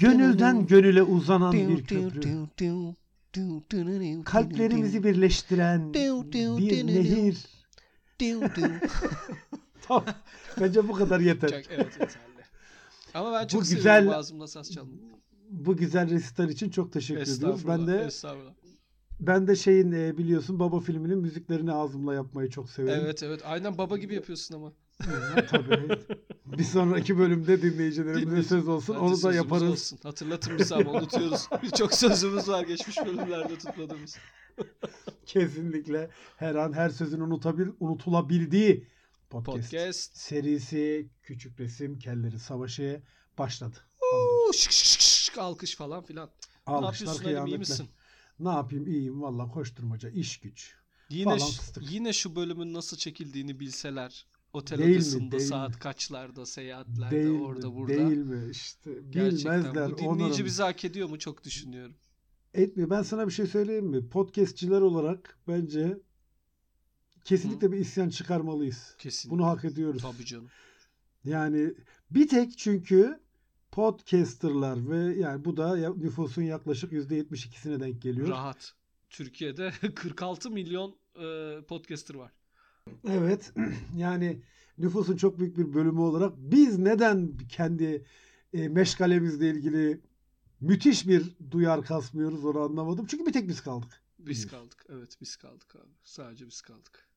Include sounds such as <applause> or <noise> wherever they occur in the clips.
Gönülden gönüle uzanan bir köprü. Kalplerimizi birleştiren bir nehir. tamam. Bence bu kadar yeter. Çok, evet yeterli. Ama ben çok Bu güzel- ağzımda saz çalmayı. Bu güzel resital için çok teşekkür ediyoruz. Ben de ben de şeyin e, biliyorsun Baba filminin müziklerini ağzımla yapmayı çok severim. Evet evet. Aynen baba gibi yapıyorsun ama. Evet, Tabii. Bir sonraki bölümde dinleyicilerimize Dinleyici- söz olsun. Bence Onu da yaparız. Olsun. Hatırlatın bizi ama unutuyoruz. <laughs> Birçok sözümüz var geçmiş bölümlerde tutmadığımız. Kesinlikle her an her sözün unutabil, unutulabildiği podcast, Podcast. serisi Küçük Resim Kelleri Savaşı başladı. Uuu, şık şık şık şık, alkış falan filan. ne Alkışlar yapıyorsun Halim iyi misin? Ne yapayım iyiyim valla koşturmaca iş güç. Yine, Falan ş- fıstık. yine şu bölümün nasıl çekildiğini bilseler. Otel Değil mi, odasında değil saat mi? kaçlarda, seyahatlerde, Değil orada mi? burada. Değil mi? İşte Gerçekten bilmezler. bu dinleyici onarım. bizi hak ediyor mu çok düşünüyorum. Etmiyor. Ben sana bir şey söyleyeyim mi? Podcastçiler olarak bence kesinlikle bir isyan çıkarmalıyız. Kesin. Bunu hak ediyoruz. Tabii canım. Yani bir tek çünkü podcasterlar ve yani bu da nüfusun yaklaşık %72'sine denk geliyor. Rahat. Türkiye'de <laughs> 46 milyon e, podcaster var. Evet. <clears throat> Yani nüfusun çok büyük bir bölümü olarak biz neden kendi e, meşgalemizle ilgili müthiş bir duyar kasmıyoruz onu anlamadım. Çünkü bir tek biz kaldık. Biz kaldık. Evet biz kaldık abi. Sadece biz kaldık.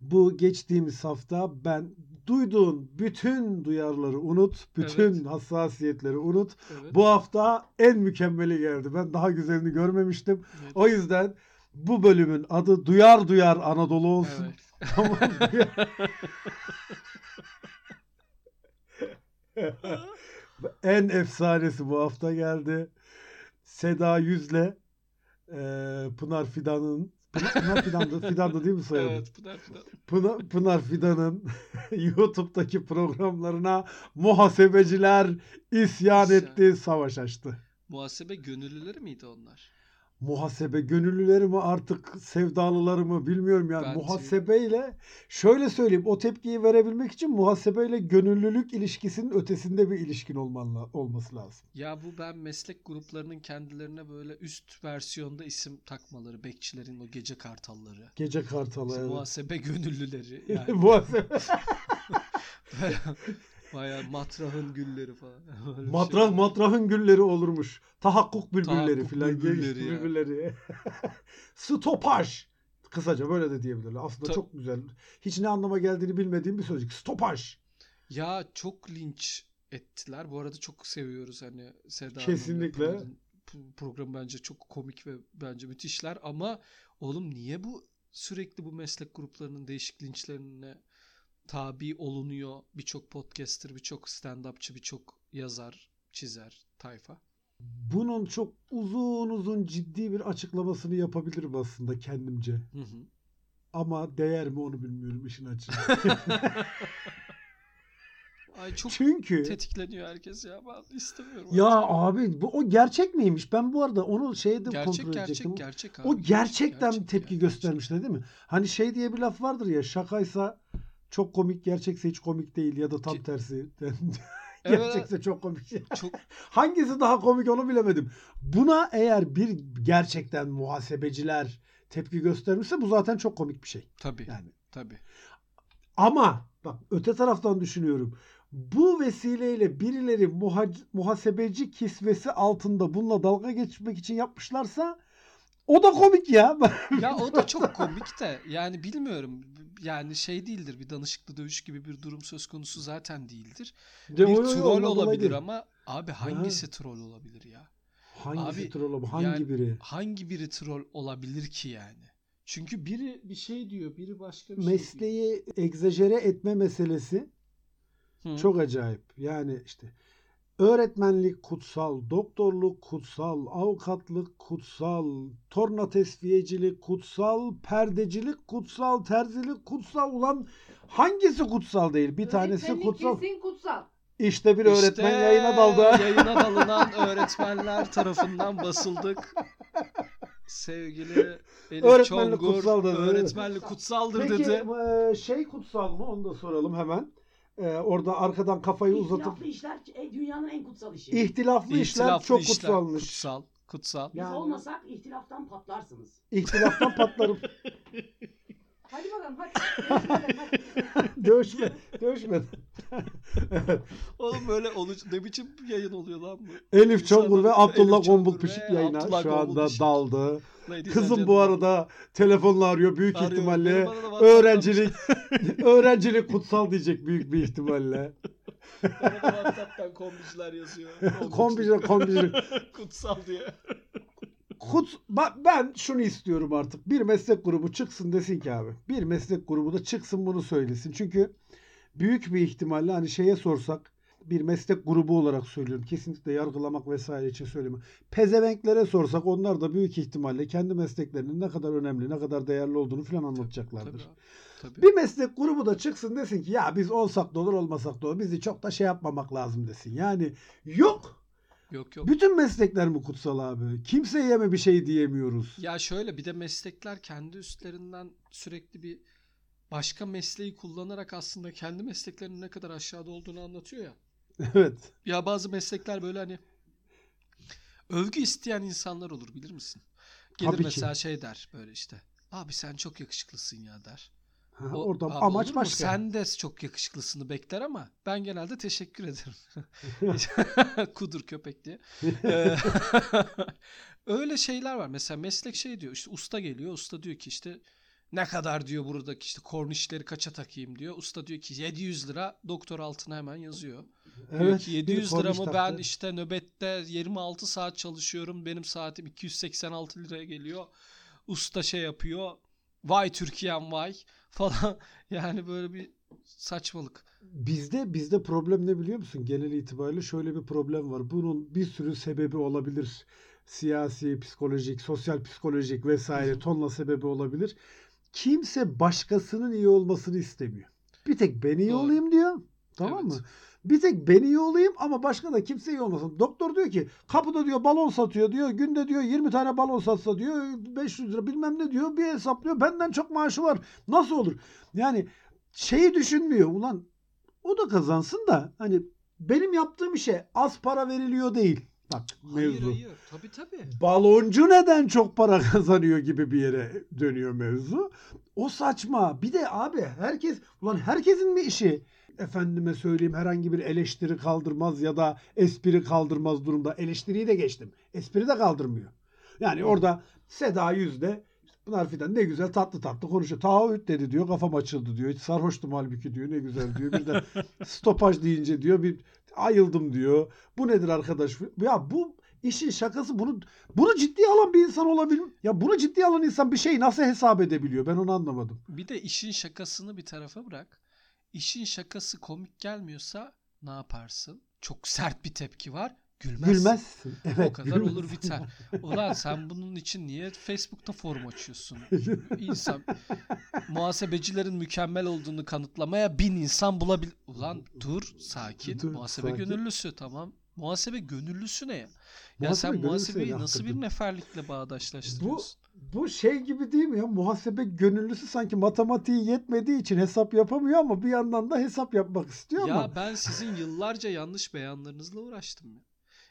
Bu geçtiğimiz hafta ben duyduğun bütün duyarları unut, bütün Evet. hassasiyetleri unut. Evet. Bu hafta en mükemmeli geldi. Ben daha güzelini görmemiştim. Evet. O yüzden bu bölümün adı Duyar Duyar Anadolu olsun. Evet. <laughs> En efsanesi bu hafta geldi. Seda Yüz'le e, Pınar Fidan'ın Pınar, Pınar Fidan'dı, Fidan'dı değil mi soyadı? Evet. Pınar Pınar. Pınar, Pınar Fidan'ın <laughs> YouTube'daki programlarına muhasebeciler isyan İsyan. etti, savaş açtı. Muhasebe gönüllüleri miydi onlar? Muhasebe gönüllüleri mi artık sevdalıları mı bilmiyorum yani. Bence- Muhasebeyle şöyle söyleyeyim o tepkiyi verebilmek için muhasebeyle gönüllülük ilişkisinin ötesinde bir ilişkin olmanla, olması lazım. Ya bu ben meslek gruplarının kendilerine böyle üst versiyonda isim takmaları. Bekçilerin o gece kartalları. Gece kartalı. evet. Muhasebe gönüllüleri. <laughs> Yani Muhasebe. <laughs> <laughs> Baya matrahın gülleri falan. Öyle <laughs> Matrah şey. matrahın gülleri olurmuş. Tahakkuk bülbülleri Tahakkuk filan. bülbülleri ya. bülbülleri. <laughs> Stopaj. Kısaca böyle de diyebilirler. Aslında Ta- çok güzel. Hiç ne anlama geldiğini bilmediğim bir sözcük. Stopaj. Ya çok linç ettiler. Bu arada çok seviyoruz hani Seda Kesinlikle. Programı bence çok komik ve bence müthişler ama oğlum niye bu sürekli bu meslek gruplarının değişik linçlerine tabi olunuyor birçok podcaster, birçok stand-upçı, birçok yazar, çizer tayfa? Bunun çok uzun uzun ciddi bir açıklamasını yapabilirim aslında kendimce. Hı hı. Ama değer mi onu bilmiyorum işin açığı. <laughs> <laughs> Ay çok Çünkü tetikleniyor herkes ya. Ben istemiyorum. ya artık. abi bu o gerçek miymiş? Ben bu arada onu şeyde gerçek kontrol gerçek edecektim. gerçek abi. O gerçek, gerçekten gerçek tepki ya, göstermişler değil mi? Hani şey diye bir laf vardır ya şakaysa çok komik, gerçekse hiç komik değil ya da tam Ki- tersi. <laughs> Evet. gerçekse çok komik. Çok <laughs> Hangisi daha komik onu bilemedim. Buna eğer bir gerçekten muhasebeciler tepki göstermişse bu zaten çok komik bir şey. tabii Yani tabii. ama bak öte taraftan düşünüyorum. Bu vesileyle birileri muhac- muhasebeci kisvesi altında bununla dalga geçmek için yapmışlarsa o da komik ya. Ya o da çok komik de yani bilmiyorum. Yani şey değildir bir danışıklı dövüş gibi bir durum söz konusu zaten değildir. De, bir troll olabilir ama abi hangisi troll olabilir ya? Hangisi Abi, troll olabilir? Hangi yani- biri? Hangi biri troll olabilir ki yani? Çünkü biri bir şey diyor, biri başka bir şey Mesleği egzajere etme meselesi diyor. Hı. çok acayip. Yani işte öğretmenlik kutsal, doktorluk kutsal, avukatlık kutsal, torna tesviyecilik kutsal, perdecilik kutsal, terzilik kutsal. Ulan hangisi kutsal değil? Bir tanesi kutsal. kesin kutsal. İşte bir öğretmen İşte yayına daldı. <laughs> Yayına dalınan öğretmenler tarafından basıldık. Sevgili Elif Öğretmenlik Çongur, kutsaldır dedi. öğretmenlik kutsaldır Peki dedi. e, şey kutsal mı? Onu da soralım hemen. E, orada arkadan kafayı uzatıp İhtilaflı işler e, dünyanın en kutsal işi. ihtilaflı işler İhtilaflı çok işler, kutsalmış. Kutsal. Kutsal. Biz Yani- olmasak ihtilaftan patlarsınız. İhtilaftan patlarım. <laughs> Hadi bakalım hadi. Hadi. <laughs> Dövüşme. Dövüşme. evet. Oğlum böyle olucu ne biçim yayın oluyor lan bu? Elif Çongur ve Abdullah Gombul Pişik yayına Abdullah şu Gombul anda Pişik. daldı. Ladies Kızım bu arada telefonla arıyor büyük Arıyor. ihtimalle. Öğrencilik <laughs> öğrencilik kutsal diyecek büyük bir ihtimalle. WhatsApp'tan kombiciler yazıyor. <laughs> Kombiciler kombiciler. Kutsal diye. Kut, ba- ben şunu istiyorum artık. Bir meslek grubu çıksın desin ki abi. Bir meslek grubu da çıksın bunu söylesin. Çünkü büyük bir ihtimalle hani şeye sorsak bir meslek grubu olarak söylüyorum. Kesinlikle yargılamak vesaire için söylemiyorum. Pezevenklere sorsak onlar da büyük ihtimalle kendi mesleklerinin ne kadar önemli, ne kadar değerli olduğunu falan anlatacaklardır. Tabii. Tabii. Bir meslek grubu da çıksın desin ki ya biz olsak da olur olmasak da olur. Bizi çok da şey yapmamak lazım desin. Yani yok. Yok yok. Bütün meslekler mi kutsal abi? Kimseye mi bir şey diyemiyoruz? Ya şöyle bir de meslekler kendi üstlerinden sürekli bir başka mesleği kullanarak aslında kendi mesleklerinin ne kadar aşağıda olduğunu anlatıyor ya. <laughs> Evet. Ya bazı meslekler böyle hani övgü isteyen insanlar olur bilir misin? Gelir Tabii ki. mesela şey der böyle işte. Abi sen çok yakışıklısın ya der. Ha, O- orada abi amaç başka. Sen de çok yakışıklısını bekler ama ben genelde teşekkür ederim. <laughs> Kudur köpek diye. <laughs> Ee, Öyle şeyler var. Mesela meslek şey diyor işte usta geliyor. Usta diyor ki işte ne kadar diyor buradaki işte kornişleri kaça takayım diyor. Usta diyor ki 700 lira doktor altına hemen yazıyor. diyor Evet. ki bir 700 korniş lira mı ben işte nöbette 26 saat çalışıyorum. Benim saatim 286 liraya geliyor. Usta şey yapıyor. Vay Türkiye'm vay <laughs> falan. Yani böyle bir saçmalık. Bizde bizde problem ne biliyor musun? Genel itibariyle şöyle bir problem var. Bunun bir sürü sebebi olabilir. Siyasi, psikolojik, sosyal psikolojik vesaire tonla sebebi olabilir. Kimse başkasının iyi olmasını istemiyor. Bir tek ben iyi Doğru. olayım diyor. Tamam Evet. mı? Bir tek ben iyi olayım ama başka da kimse iyi olmasın. Doktor diyor ki kapıda diyor balon satıyor diyor. Günde diyor 20 tane balon satsa diyor 500 lira bilmem ne diyor. Bir hesaplıyor. Benden çok maaşı var. Nasıl olur? Yani şeyi düşünmüyor. Ulan o da kazansın da hani benim yaptığım işe az para veriliyor değil. Bak Hayır mevzu. hayır. Tabii tabii. Baloncu neden çok para <laughs> kazanıyor gibi bir yere dönüyor mevzu. O saçma. Bir de abi herkes ulan herkesin mi işi efendime söyleyeyim herhangi bir eleştiri kaldırmaz ya da espri kaldırmaz durumda. Eleştiriyi de geçtim. Espri de kaldırmıyor. Yani orada Seda Yüzde Pınar Fidan ne güzel tatlı tatlı konuşuyor. Taahhüt dedi diyor kafam açıldı diyor. Sarhoştum halbuki diyor ne güzel diyor. Bir de <laughs> stopaj deyince diyor bir ayıldım diyor. Bu nedir arkadaş? Ya bu işin şakası bunu bunu ciddiye alan bir insan olabilir. Ya bunu ciddiye alan insan bir şeyi nasıl hesap edebiliyor? Ben onu anlamadım. Bir de işin şakasını bir tarafa bırak. İşin şakası komik gelmiyorsa ne yaparsın? Çok sert bir tepki var. Gülmezsin. Gülmezsin. Evet. o kadar gülmezsin. olur biter. Ulan sen bunun için niye Facebook'ta forum açıyorsun? <laughs> İnsan muhasebecilerin mükemmel olduğunu kanıtlamaya bin insan bulabilir. Ulan dur sakin. Dur, muhasebe sakin. gönüllüsü tamam. Muhasebe gönüllüsü ne ya? Ya Muhasebe sen muhasebeyi nasıl bir neferlikle bağdaşlaştırıyorsun? Bu şey gibi değil mi ya? Muhasebe gönüllüsü sanki matematiği yetmediği için hesap yapamıyor ama bir yandan da hesap yapmak istiyor Ya ama. ben sizin yıllarca yanlış beyanlarınızla uğraştım ya.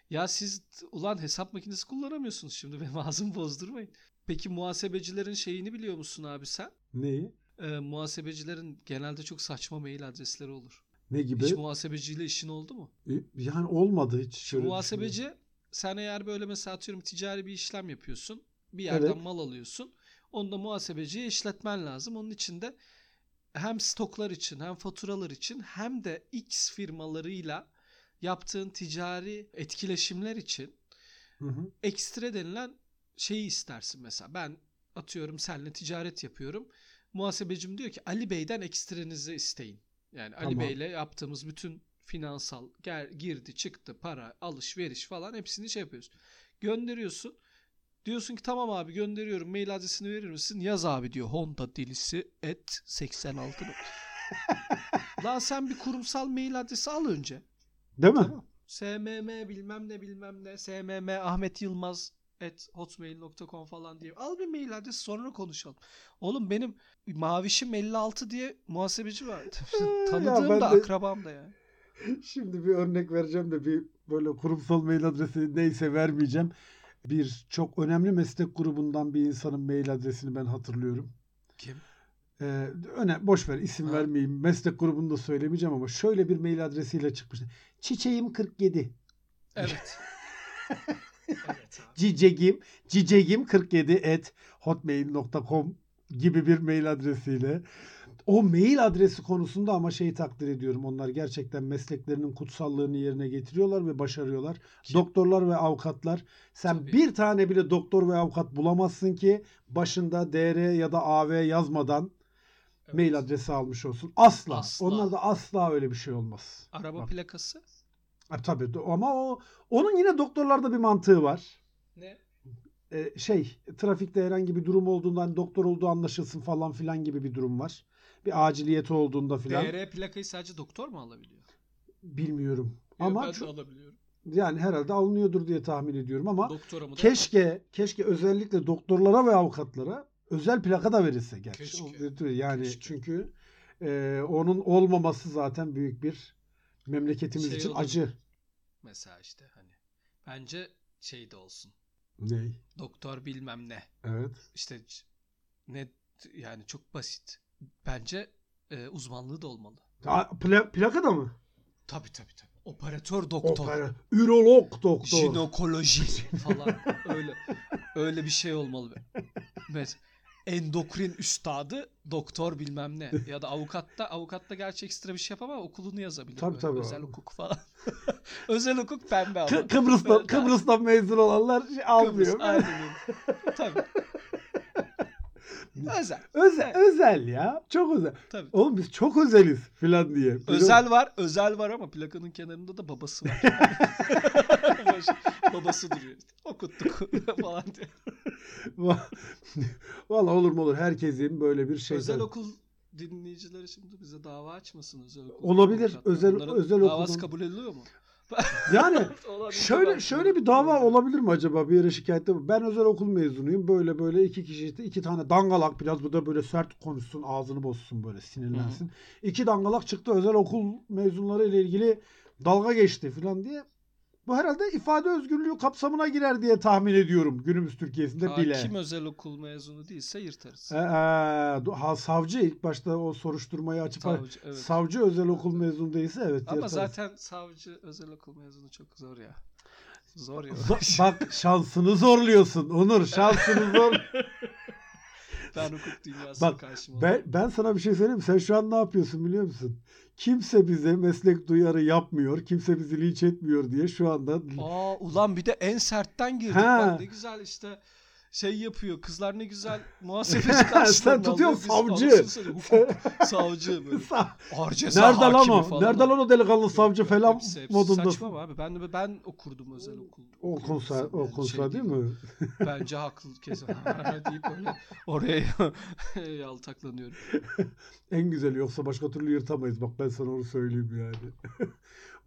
Ya siz ulan hesap makinesi kullanamıyorsunuz şimdi benim ağzımı bozdurmayın. Peki muhasebecilerin şeyini biliyor musun abi sen? Neyi? Ee, muhasebecilerin genelde çok saçma mail adresleri olur. Ne gibi? Hiç muhasebeciyle işin oldu mu? E, Yani olmadı hiç. Şöyle muhasebeci sen eğer böyle mesela atıyorum ticari bir işlem yapıyorsun. Bir yerden Evet. mal alıyorsun. Onu da muhasebeciye işletmen lazım. Onun için de hem stoklar için hem faturalar için hem de X firmalarıyla yaptığın ticari etkileşimler için Hı hı. ekstra denilen şeyi istersin mesela. Ben atıyorum seninle ticaret yapıyorum. Muhasebecim diyor ki Ali Bey'den ekstrenizi isteyin. Yani Ali Tamam. Bey'le yaptığımız bütün finansal gel, girdi çıktı para alışveriş falan hepsini şey yapıyoruz. Gönderiyorsun. Diyorsun ki tamam abi gönderiyorum mail adresini verir misin? Yaz abi diyor Honda delisi et 86. <laughs> Lan sen bir kurumsal mail adresi al önce. Değil mi? Tamam. SMM bilmem ne bilmem ne. SMM Ahmet Yılmaz at hotmail.com falan diye. Al bir mail adresi sonra konuşalım. Oğlum benim Mavişim 56 diye muhasebeci var. <laughs> Tanıdığım da de- akrabam da ya. Şimdi bir örnek vereceğim de bir böyle kurumsal mail adresi neyse vermeyeceğim. Bir çok önemli meslek grubundan bir insanın mail adresini ben hatırlıyorum. Kim? Ee, öne boş ver isim Ha. vermeyeyim. Meslek grubunu da söylemeyeceğim ama şöyle bir mail adresiyle çıkmıştı. Çiçeğim 47. Evet. <laughs> evet. Cicegim, cicegim 47 at hotmail.com gibi bir mail adresiyle. O mail adresi konusunda ama şeyi takdir ediyorum. Onlar gerçekten mesleklerinin kutsallığını yerine getiriyorlar ve başarıyorlar. Kim? Doktorlar ve avukatlar. Sen Tabii. bir tane bile doktor ve avukat bulamazsın ki başında DR ya da AV yazmadan Evet. mail adresi almış olsun. Asla. Asla. Onlarda asla öyle bir şey olmaz. Araba Bak. plakası tabii ama o onun yine doktorlarda bir mantığı var. ne? e, şey trafikte herhangi bir durum olduğundan doktor olduğu anlaşılsın falan filan gibi bir durum var. Bir aciliyeti olduğunda filan DR plakayı sadece doktor mu alabiliyor? bilmiyorum. Ya Ama ben de alabiliyorum. yani herhalde alınıyordur diye tahmin ediyorum ama mı da? keşke keşke özellikle doktorlara ve avukatlara özel plaka da verilse gerçi. Keşke. Yani Keşke. çünkü e, onun olmaması zaten büyük bir memleketimiz Şey için olabilir. acı. Mesela işte hani. Bence şey de olsun. Ney? Doktor bilmem ne. Evet. İşte ne yani çok basit. Bence e, uzmanlığı da olmalı. Ha, pla- plaka da mı? Tabii tabii tabii. Operatör doktor. Opera. Ürolog doktor. Jinekoloji falan öyle öyle bir şey olmalı. Evet. Endokrin üstadı doktor bilmem ne ya da avukatta avukatta gerçi ekstra bir şey yapamam okulunu yazabilir. Tabii, böyle. tabii. Özel hukuk falan. <laughs> Özel hukuk pembe ama. Kı- Kıbrıs'tan, Kıbrıs'tan mezun olanlar şey almıyor. Kıbrıs, öyle. Tabii. Özel. Özel, özel ya. Çok özel. Tabii. Oğlum biz çok özeliz filan diye. Özel var, özel var ama plakanın kenarında da babası var. <laughs> Babası duruyor. Okuttuk <laughs> falan diye. Valla olur mu olur. Herkesin böyle bir şey. Özel okul dinleyicileri şimdi bize dava açmasın özel okul. Olabilir. Özel- Onların özel davası okuldan- kabul ediliyor mu? <laughs> Yani şöyle şöyle bir dava olabilir mi acaba bir yere şikayette? Ben özel okul mezunuyum. Böyle böyle iki kişi işte iki tane dangalak biraz bu da böyle sert konuşsun ağzını bozsun böyle sinirlensin. İki dangalak çıktı özel okul mezunları ile ilgili dalga geçti filan diye. Bu herhalde ifade özgürlüğü kapsamına girer diye tahmin ediyorum günümüz Türkiye'sinde bile. Hakim özel okul mezunu değilse yırtarız. Ee, e, ha, savcı ilk başta o soruşturmayı açıp Savcı, evet. savcı özel okul mezunu değilse evet. Ama yırtarız. zaten savcı özel okul mezunu çok zor ya. Zor ya. Bak şansını zorluyorsun Onur şansını <laughs> zor. <laughs> ben hukuk dünyasına Bak, karşıma ben, ben sana bir şey söyleyeyim? Sen şu an ne yapıyorsun biliyor musun? Kimse bize meslek duyarı yapmıyor. Kimse bizi linç etmiyor diye şu anda Aa ulan bir de en sertten girdik. Ha. Bak ne güzel işte şey yapıyor. Kızlar ne güzel <laughs> muhasebeci karşılarına. Biz savcı. hukuk savcı böyle. <laughs> Ağır ceza Nerede lan o? falan. Nerede lan o delikanlı savcı falan Hepsi- hepsi modundasın. Saçma abi? Ben ben okurdum özel okul. O konser, o Yani konser şey değil mi? <laughs> Bence haklı kesin. deyip öyle oraya yaltaklanıyorum. En güzeli yoksa başka türlü yırtamayız. Bak ben sana onu söyleyeyim yani.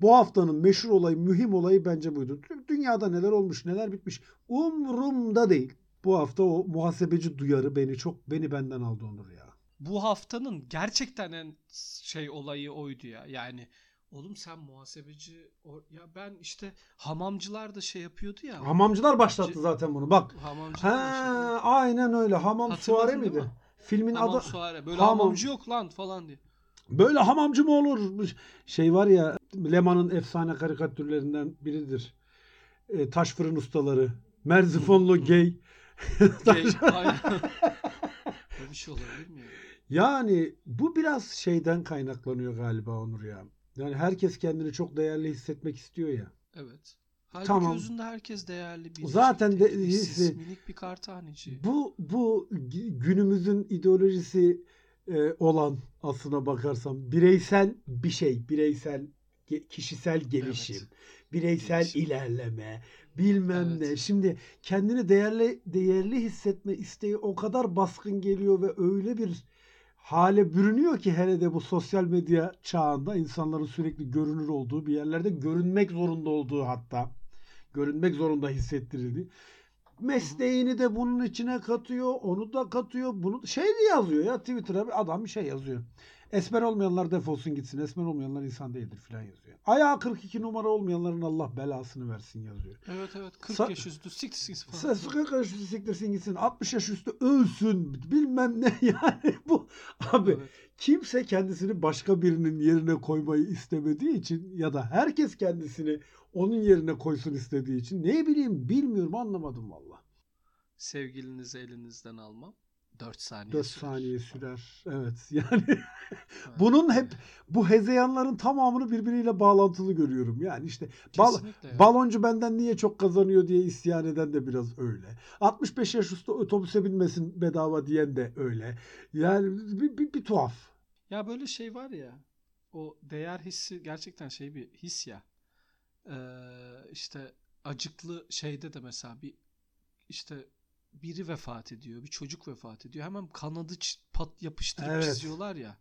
Bu haftanın meşhur olayı, mühim olayı bence buydu. Dünyada neler olmuş, neler bitmiş umurumda değil. Bu hafta o muhasebeci duyarı beni çok beni benden aldı Onur ya. Bu haftanın gerçekten en şey olayı oydu ya. Yani oğlum sen muhasebeci o- ya ben işte hamamcılar da şey yapıyordu ya. Hamamcılar başlattı zaten bunu. Bak. Hamamcılar Ha, da şey- aynen öyle. Hamam suare miydi? mi? Filmin Hamam adı suare. Böyle Hamam. hamamcı yok lan falan diye. Böyle hamamcı mı olur? Şey var ya Leman'ın efsane karikatürlerinden biridir. E, taş fırın ustaları. Merzifonlu gay. <laughs> Gay, <laughs> bir şey olabilir mi ya? Yani bu biraz şeyden kaynaklanıyor galiba Onur ya. Yani herkes kendini çok değerli hissetmek istiyor ya. Evet. Halbuki Tamam. özünde herkes değerli bir Zaten de- işsiz, <laughs> minik bir kartaneci. Bu bu günümüzün ideolojisi e, olan aslına bakarsam bireysel bir şey, bireysel kişisel gelişim, Evet. bireysel Gelişim. ilerleme, bilmem Evet. ne. Şimdi kendini değerli değerli hissetme isteği o kadar baskın geliyor ve öyle bir hale bürünüyor ki hele de bu sosyal medya çağında insanların sürekli görünür olduğu bir yerlerde görünmek zorunda olduğu hatta görünmek zorunda hissettirildi. Mesleğini de bunun içine katıyor. Onu da katıyor. Bunu şey diye yazıyor ya Twitter'a bir adam bir şey yazıyor. Esmer olmayanlar defolsun gitsin. Esmer olmayanlar insan değildir filan yazıyor. Ayağı 42 numara olmayanların Allah belasını versin yazıyor. Evet evet 40 Sa- yaş üstü siktir falan. Sen sıkı karşı siktirsin gitsin. 60 yaş üstü ölsün. Bilmem ne <laughs> yani bu. Abi Evet. kimse kendisini başka birinin yerine koymayı istemediği için ya da herkes kendisini onun yerine koysun istediği için ne bileyim bilmiyorum anlamadım valla. Sevgilinizi elinizden almam 4 saniye 4 sürer. saniye sürer. Evet <laughs> yani Evet. bunun hep bu hezeyanların tamamını birbiriyle bağlantılı görüyorum. Yani işte bal, Kesinlikle baloncu benden niye çok kazanıyor diye isyan eden de biraz öyle. 65 yaş üstü otobüse binmesin bedava diyen de öyle. Yani bir, bir, bir tuhaf. Ya böyle şey var ya o değer hissi gerçekten şey bir his ya. Ee, işte acıklı şeyde de mesela bir işte biri vefat ediyor, bir çocuk vefat ediyor. Hemen kanadı pat yapıştırıp Evet. çiziyorlar ya.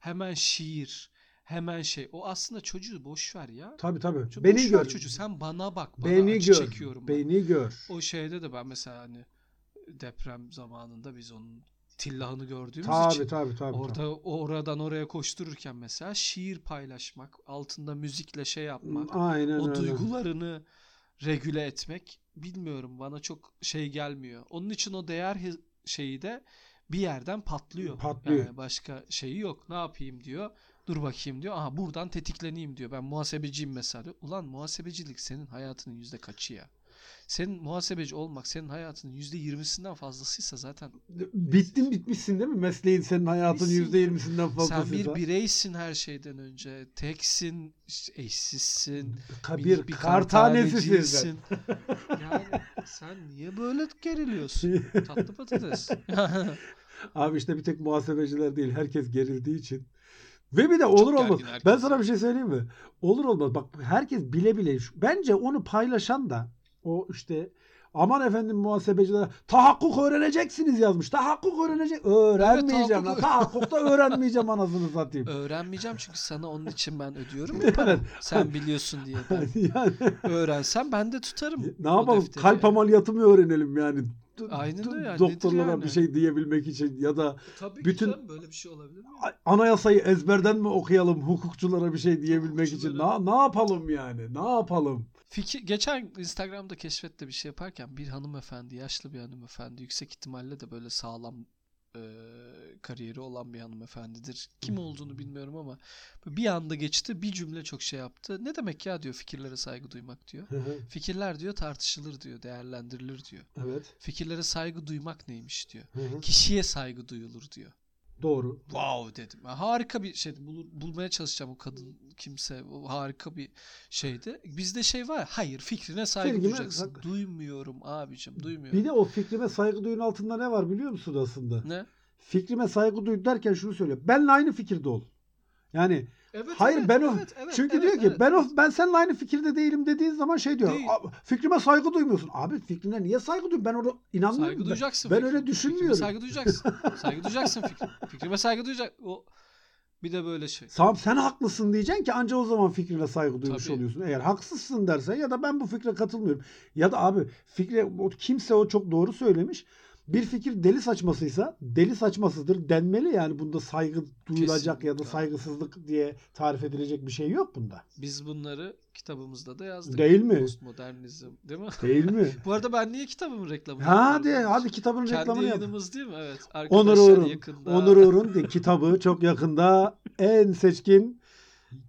Hemen şiir, hemen şey. O aslında çocuğu boş ver ya. Tabii tabii. Ço- Beni gör. çocuğu. Sen bana bak. Bana Beni acı gör. çekiyorum ben. Beni gör. O şeyde de ben mesela hani deprem zamanında biz onun tillahını gördüğümüz Tabii için tabii tabii. orada tabii. oradan oraya koştururken mesela şiir paylaşmak, altında müzikle şey yapmak, Aynen o öyle. duygularını regüle etmek bilmiyorum bana çok şey gelmiyor. Onun için o değer şeyi de bir yerden patlıyor. Patlıyor. Yani başka şeyi yok. Ne yapayım diyor. Dur bakayım diyor. Aha buradan tetikleneyim diyor. Ben muhasebeciyim mesela. Ulan muhasebecilik senin hayatının yüzde kaçı ya? Senin muhasebeci olmak senin hayatının yüzde yirmisinden fazlasıysa zaten Bittin bitmişsin değil mi? Mesleğin senin hayatın Bitmişsin. yüzde yirmisinden sen fazlasıysa. bir bireysin her şeyden önce. Teksin, eşsizsin. Ka- bir, bir, kar tanesisin sen. yani sen niye böyle geriliyorsun? <laughs> Tatlı patates. <laughs> Abi işte bir tek muhasebeciler değil. Herkes gerildiği için. Ve bir de olur gergin olmaz. Ben sana bir şey söyleyeyim mi? Olur olmaz. Bak herkes bile bile. Bence onu paylaşan da o işte aman efendim muhasebeciler tahakkuk öğreneceksiniz yazmış. Tahakkuk öğrenecek. Öğrenmeyeceğim lan. tahakkuk- Tahakkukta öğrenmeyeceğim anasını satayım. Öğrenmeyeceğim çünkü sana onun için ben ödüyorum ya para. Sen biliyorsun diye ben. <laughs> yani Öğrensem ben de tutarım. ne yapalım? Kalp ameliyatı mı öğrenelim yani? Aynen öyle yani. Doktorlara yani? bir şey diyebilmek için ya da Tabii Bütün- ki canım, böyle bir şey olabilir mi? anayasayı ezberden mi okuyalım hukukçulara bir şey diyebilmek için? Ne, ne yapalım yani? Ne yapalım? Fikir, geçen Instagram'da keşfette bir şey yaparken bir hanımefendi, yaşlı bir hanımefendi, yüksek ihtimalle de böyle sağlam e, kariyeri olan bir hanımefendidir. Kim olduğunu bilmiyorum ama bir anda geçti, bir cümle çok şey yaptı. Ne demek ya diyor fikirlere saygı duymak diyor. Fikirler diyor tartışılır diyor, değerlendirilir diyor. evet. Fikirlere saygı duymak neymiş diyor. Hı. Kişiye saygı duyulur diyor. Doğru. Wow dedim. Ya harika bir şey. Bul- bulmaya çalışacağım o kadın kimse. O harika bir şeydi. Bizde şey var. Hayır fikrine saygı Fikrime duyacaksın. sak- Duymuyorum abicim. Duymuyorum. Bir de o fikrime saygı duyun altında ne var biliyor musun aslında? Ne? Fikrime saygı duy derken şunu söylüyor. Benle aynı fikirde ol. Yani Evet, hayır evet, ben o evet, evet, çünkü evet, diyor ki evet. ben o ben seninle aynı fikirde değilim dediğin zaman şey diyor. Değil. "Abi, Fikrime saygı duymuyorsun. Abi fikrine niye saygı duyuyorsun? Ben onu inanmıyorum. saygı Ben- duyacaksın. ben fikri- öyle Fikrime düşünmüyorum. saygı <laughs> duyacaksın. saygı duyacaksın fikri. Fikrime saygı duyacak. O bir de böyle şey. Tamam sen haklısın diyeceksin ki anca o zaman fikrine saygı duymuş Tabii. oluyorsun. Eğer haksızsın dersen ya da ben bu fikre katılmıyorum. Ya da abi fikre o, kimse o çok doğru söylemiş. Bir fikir deli saçmasıysa deli saçmasıdır denmeli yani bunda saygı duyulacak ya da Kesinlikle. saygısızlık diye tarif edilecek bir şey yok bunda. Biz bunları kitabımızda da yazdık. Değil mi? Postmodernizm değil mi? Değil mi? <laughs> Bu arada ben niye kitabımın reklamını hadi yapıyorum? hadi kitabın Kendi reklamını yap. yayınımız değil mi? Evet. Onur Uğur'un, yakında. Onur Uğur'un kitabı çok yakında en seçkin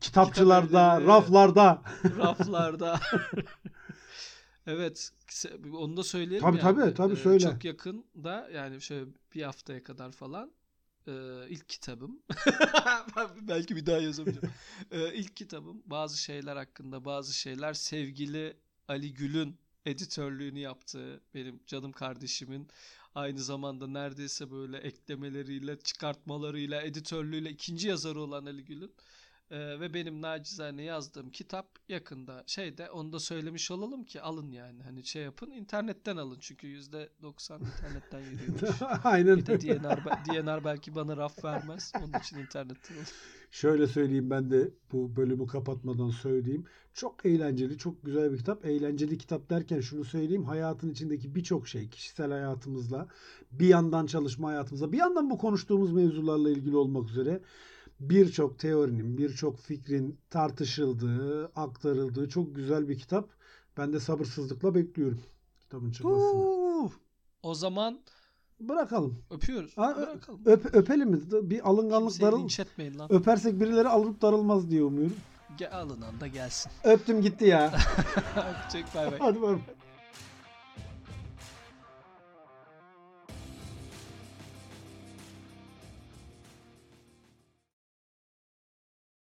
kitapçılarda, Kitap raflarda. raflarda. <laughs> evet, onu da söyleyelim Tabii, yani. tabii, tabii, Ee, söyle. Çok yakında yani şöyle bir haftaya kadar falan e, ilk kitabım. <laughs> Belki bir daha yazamayacağım. E, ilk kitabım bazı şeyler hakkında bazı şeyler sevgili Ali Gül'ün editörlüğünü yaptığı benim canım kardeşimin aynı zamanda neredeyse böyle eklemeleriyle, çıkartmalarıyla, editörlüğüyle ikinci yazarı olan Ali Gül'ün Ee, ve benim nacizane yazdığım kitap yakında şeyde onu da söylemiş olalım ki alın yani. Hani şey yapın internetten alın çünkü %90 internetten yürüyormuş. <laughs> Aynen Bir de. DNR, DNR belki bana raf vermez. Onun için internetten alın. Şöyle söyleyeyim ben de bu bölümü kapatmadan söyleyeyim. Çok eğlenceli, çok güzel bir kitap. Eğlenceli kitap derken şunu söyleyeyim. Hayatın içindeki birçok şey, kişisel hayatımızla, bir yandan çalışma hayatımızla, bir yandan bu konuştuğumuz mevzularla ilgili olmak üzere birçok teorinin, birçok fikrin tartışıldığı, aktarıldığı çok güzel bir kitap. Ben de sabırsızlıkla bekliyorum kitabın çıkmasını. Huu! O zaman Bırakalım. öpüyoruz. Ha, Bırakalım. Öp, öpelim mi? Bir alınganlık Kimseyi darıl. etmeyin lan. Öpersek birileri alınıp darılmaz diye umuyorum. Ge- alınan da gelsin. Öptüm gitti ya. <laughs> Öpecek bay bay. Hadi bay bay.